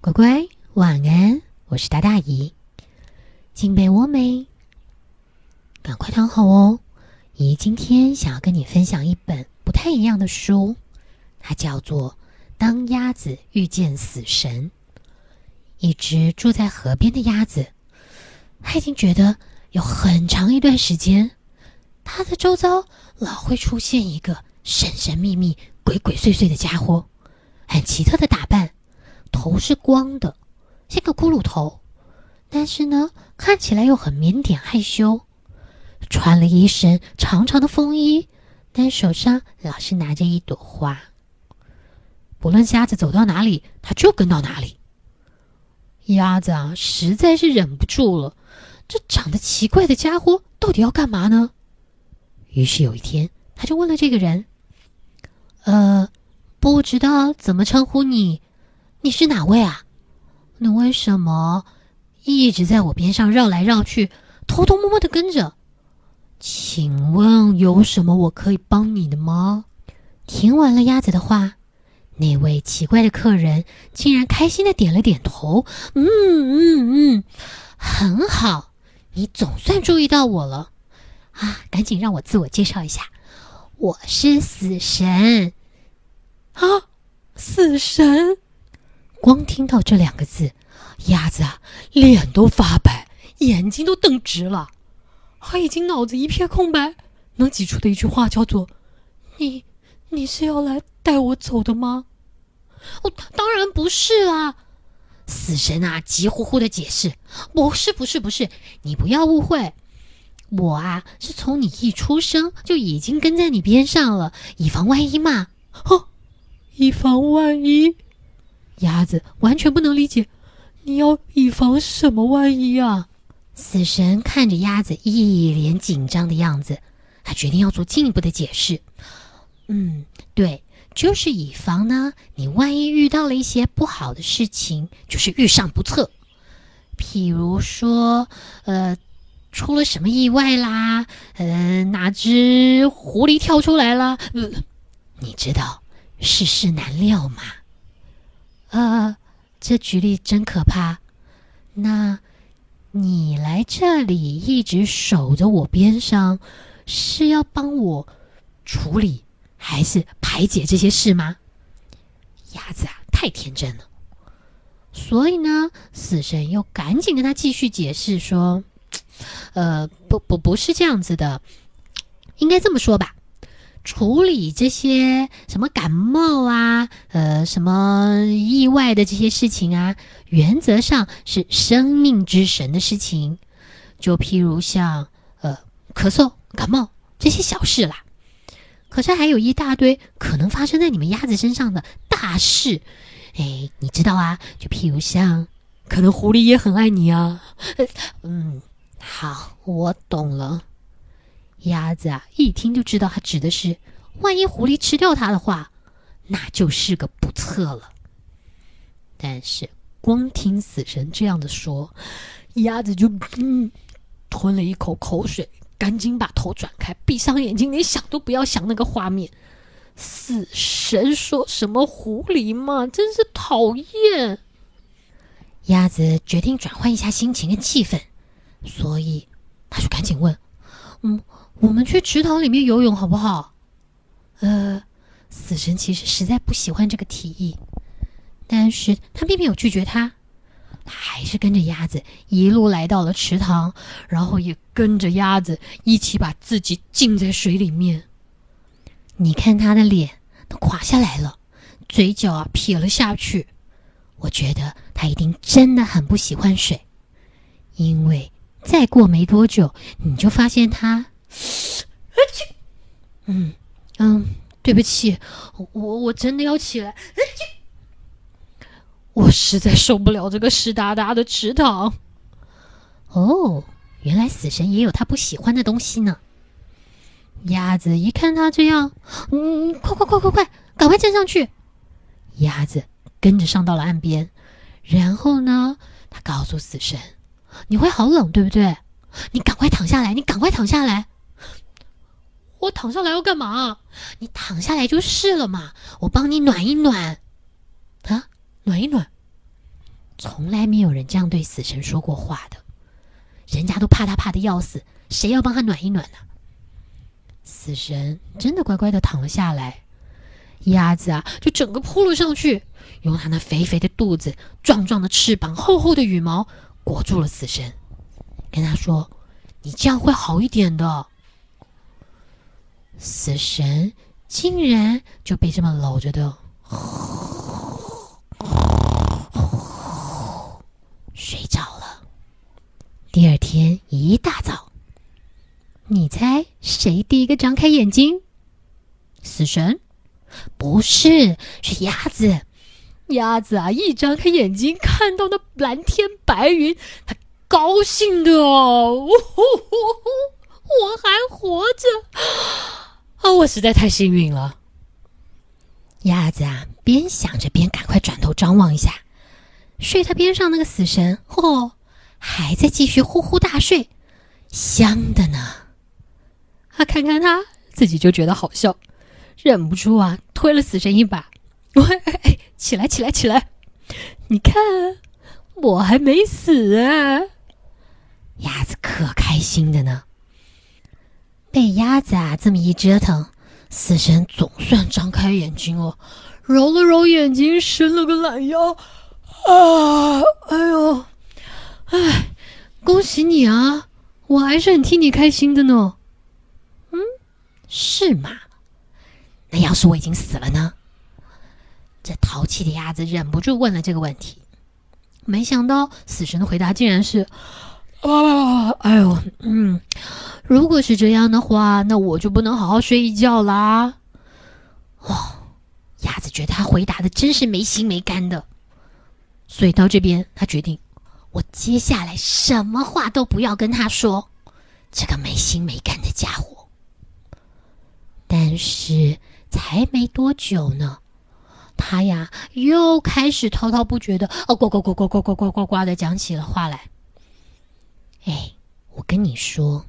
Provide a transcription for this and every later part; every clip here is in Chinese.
乖乖，晚安！我是大大姨，进被窝没？赶快躺好哦！姨今天想要跟你分享一本不太一样的书，它叫做《当鸭子遇见死神》。一只住在河边的鸭子，它已经觉得有很长一段时间，它的周遭老会出现一个神神秘秘、鬼鬼祟祟的家伙，很奇特的打扮。头是光的，像个骷髅头，但是呢，看起来又很腼腆害羞。穿了一身长长的风衣，但手上老是拿着一朵花。不论鸭子走到哪里，他就跟到哪里。鸭子啊，实在是忍不住了，这长得奇怪的家伙到底要干嘛呢？于是有一天，他就问了这个人：“呃，不知道怎么称呼你。”你是哪位啊？你为什么一直在我边上绕来绕去，偷偷摸摸的跟着？请问有什么我可以帮你的吗？听完了鸭子的话，那位奇怪的客人竟然开心的点了点头。嗯嗯嗯，很好，你总算注意到我了啊！赶紧让我自我介绍一下，我是死神啊，死神。光听到这两个字，鸭子啊，脸都发白，眼睛都瞪直了，他已经脑子一片空白，能挤出的一句话叫做：“你，你是要来带我走的吗？”“哦，当然不是啦！”死神啊，急呼呼的解释：“不是，不是，不是，你不要误会，我啊，是从你一出生就已经跟在你边上了，以防万一嘛。”“哦，以防万一。”鸭子完全不能理解，你要以防什么万一啊？死神看着鸭子一脸紧张的样子，他决定要做进一步的解释。嗯，对，就是以防呢，你万一遇到了一些不好的事情，就是遇上不测，譬如说，呃，出了什么意外啦，呃，哪只狐狸跳出来了，呃，你知道世事难料嘛。呃，这举例真可怕。那，你来这里一直守着我边上，是要帮我处理还是排解这些事吗？鸭子啊，太天真了。所以呢，死神又赶紧跟他继续解释说：“呃，不不，不是这样子的，应该这么说吧。”处理这些什么感冒啊，呃，什么意外的这些事情啊，原则上是生命之神的事情。就譬如像呃咳嗽、感冒这些小事啦。可是还有一大堆可能发生在你们鸭子身上的大事，哎，你知道啊？就譬如像，可能狐狸也很爱你啊。嗯，好，我懂了。鸭子啊，一听就知道他指的是，万一狐狸吃掉它的话，那就是个不测了。但是光听死神这样的说，鸭子就嗯吞了一口口水，赶紧把头转开，闭上眼睛，连想都不要想那个画面。死神说什么狐狸嘛，真是讨厌。鸭子决定转换一下心情跟气氛，所以他就赶紧问：“嗯。”我们去池塘里面游泳好不好？呃，死神其实实在不喜欢这个提议，但是他并没有拒绝他，他还是跟着鸭子一路来到了池塘，然后也跟着鸭子一起把自己浸在水里面。你看他的脸都垮下来了，嘴角啊撇了下去，我觉得他一定真的很不喜欢水，因为再过没多久，你就发现他。嗯嗯，对不起，我我真的要起来。我实在受不了这个湿哒哒的池塘。哦，原来死神也有他不喜欢的东西呢。鸭子一看他这样，嗯，快快快快快，赶快站上去。鸭子跟着上到了岸边，然后呢，他告诉死神：“你会好冷，对不对？你赶快躺下来，你赶快躺下来。”我躺下来要干嘛？你躺下来就是了嘛，我帮你暖一暖，啊，暖一暖。从来没有人这样对死神说过话的，人家都怕他怕的要死，谁要帮他暖一暖呢？死神真的乖乖的躺了下来，鸭子啊就整个扑了上去，用它那肥肥的肚子、壮壮的翅膀、厚厚的羽毛裹住了死神，跟他说：“你这样会好一点的。”死神竟然就被这么搂着的。睡着了。第二天一大早，你猜谁第一个张开眼睛？死神？不是，是鸭子。鸭子啊，一张开眼睛，看到那蓝天白云，它高兴的哦，我还活着啊！我实在太幸运了。鸭子啊，边想着边赶快转头张望一下。睡他边上那个死神，嚯，还在继续呼呼大睡，香的呢。他看看他自己就觉得好笑，忍不住啊推了死神一把。喂，起来起来起来！你看我还没死啊！鸭子可开心的呢。被鸭子啊这么一折腾，死神总算张开眼睛了，揉了揉眼睛，伸了个懒腰。啊！哎呦！哎，恭喜你啊！我还是很替你开心的呢。嗯，是吗？那要是我已经死了呢？这淘气的鸭子忍不住问了这个问题。没想到死神的回答竟然是：啊！哎呦，嗯，如果是这样的话，那我就不能好好睡一觉啦。哦，鸭子觉得他回答的真是没心没肝的。所以到这边，他决定，我接下来什么话都不要跟他说，这个没心没肝的家伙。但是才没多久呢，他呀又开始滔滔不绝的哦呱呱呱呱呱呱呱呱呱的讲起了话来。哎，我跟你说，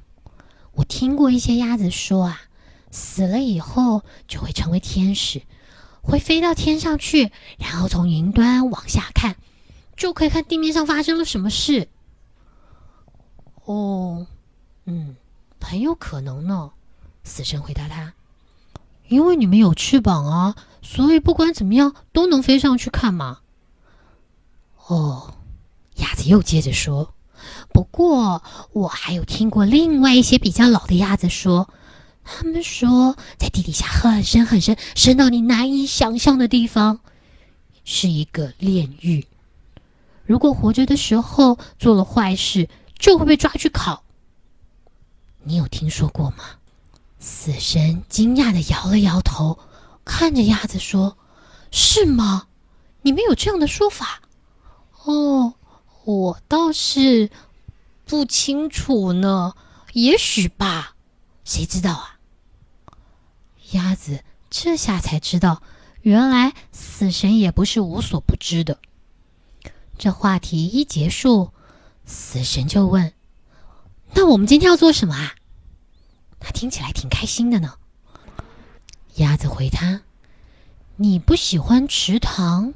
我听过一些鸭子说啊，死了以后就会成为天使，会飞到天上去，然后从云端往下看。就可以看地面上发生了什么事。哦，嗯，很有可能呢。死神回答他：“因为你们有翅膀啊，所以不管怎么样都能飞上去看嘛。”哦，鸭子又接着说：“不过我还有听过另外一些比较老的鸭子说，他们说在地底下很深很深，深到你难以想象的地方，是一个炼狱。”如果活着的时候做了坏事，就会被抓去烤。你有听说过吗？死神惊讶的摇了摇头，看着鸭子说：“是吗？你们有这样的说法？”哦，我倒是不清楚呢。也许吧，谁知道啊？鸭子这下才知道，原来死神也不是无所不知的。这话题一结束，死神就问：“那我们今天要做什么啊？”他听起来挺开心的呢。鸭子回他：“你不喜欢池塘，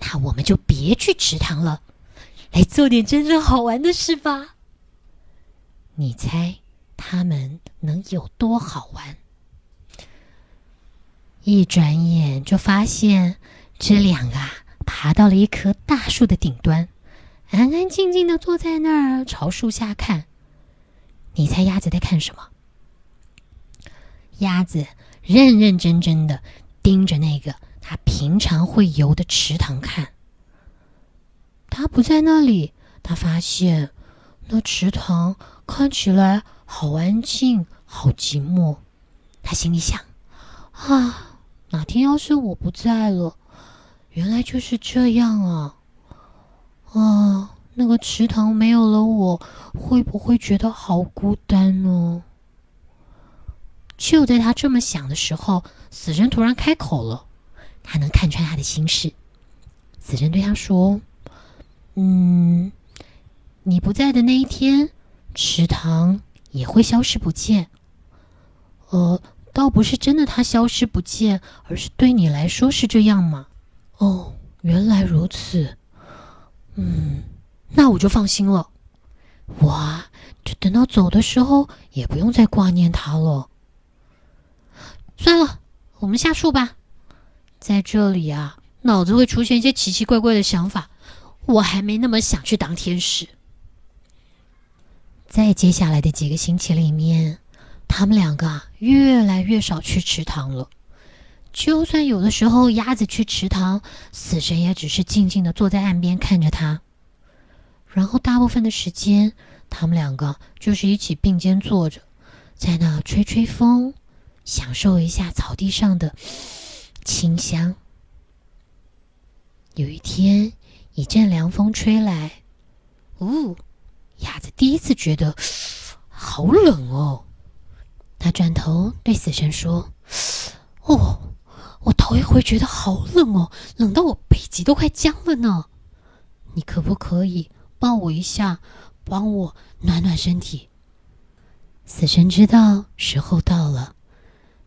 那我们就别去池塘了，来做点真正好玩的事吧。你猜他们能有多好玩？”一转眼就发现这两个。爬到了一棵大树的顶端，安安静静的坐在那儿，朝树下看。你猜鸭子在看什么？鸭子认认真真的盯着那个它平常会游的池塘看。他不在那里，他发现那池塘看起来好安静，好寂寞。他心里想：啊，哪天要是我不在了。原来就是这样啊！啊，那个池塘没有了，我会不会觉得好孤单呢？就在他这么想的时候，死神突然开口了。他能看穿他的心事。死神对他说：“嗯，你不在的那一天，池塘也会消失不见。呃，倒不是真的它消失不见，而是对你来说是这样吗？”哦，原来如此。嗯，那我就放心了。哇，就等到走的时候，也不用再挂念他了。算了，我们下树吧。在这里啊，脑子会出现一些奇奇怪怪的想法。我还没那么想去当天使。在接下来的几个星期里面，他们两个，越来越少去池塘了。就算有的时候鸭子去池塘，死神也只是静静的坐在岸边看着他。然后大部分的时间，他们两个就是一起并肩坐着，在那吹吹风，享受一下草地上的清香。有一天，一阵凉风吹来，呜，鸭子第一次觉得好冷哦。他转头对死神说：“哦，我头一回觉得好冷哦，冷到我背脊都快僵了呢。你可不可以？”抱我一下，帮我暖暖身体。死神知道时候到了，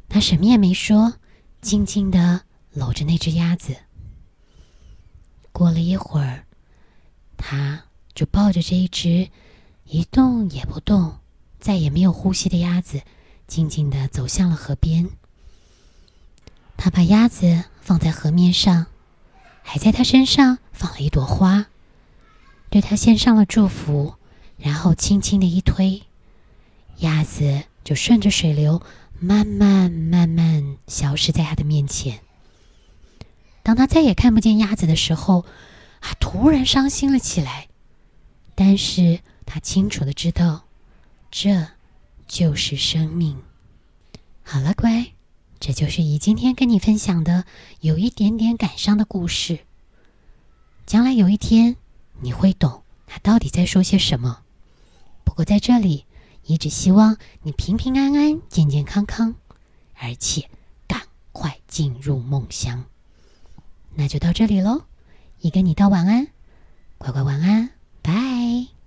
他什么也没说，静静的搂着那只鸭子。过了一会儿，他就抱着这一只一动也不动、再也没有呼吸的鸭子，静静的走向了河边。他把鸭子放在河面上，还在它身上放了一朵花。对他献上了祝福，然后轻轻的一推，鸭子就顺着水流慢慢慢慢消失在他的面前。当他再也看不见鸭子的时候，他突然伤心了起来。但是他清楚的知道，这就是生命。好了，乖，这就是姨今天跟你分享的有一点点感伤的故事。将来有一天。你会懂他到底在说些什么。不过在这里，也只希望你平平安安、健健康康，而且赶快进入梦乡。那就到这里喽也跟你道晚安乖乖晚安拜。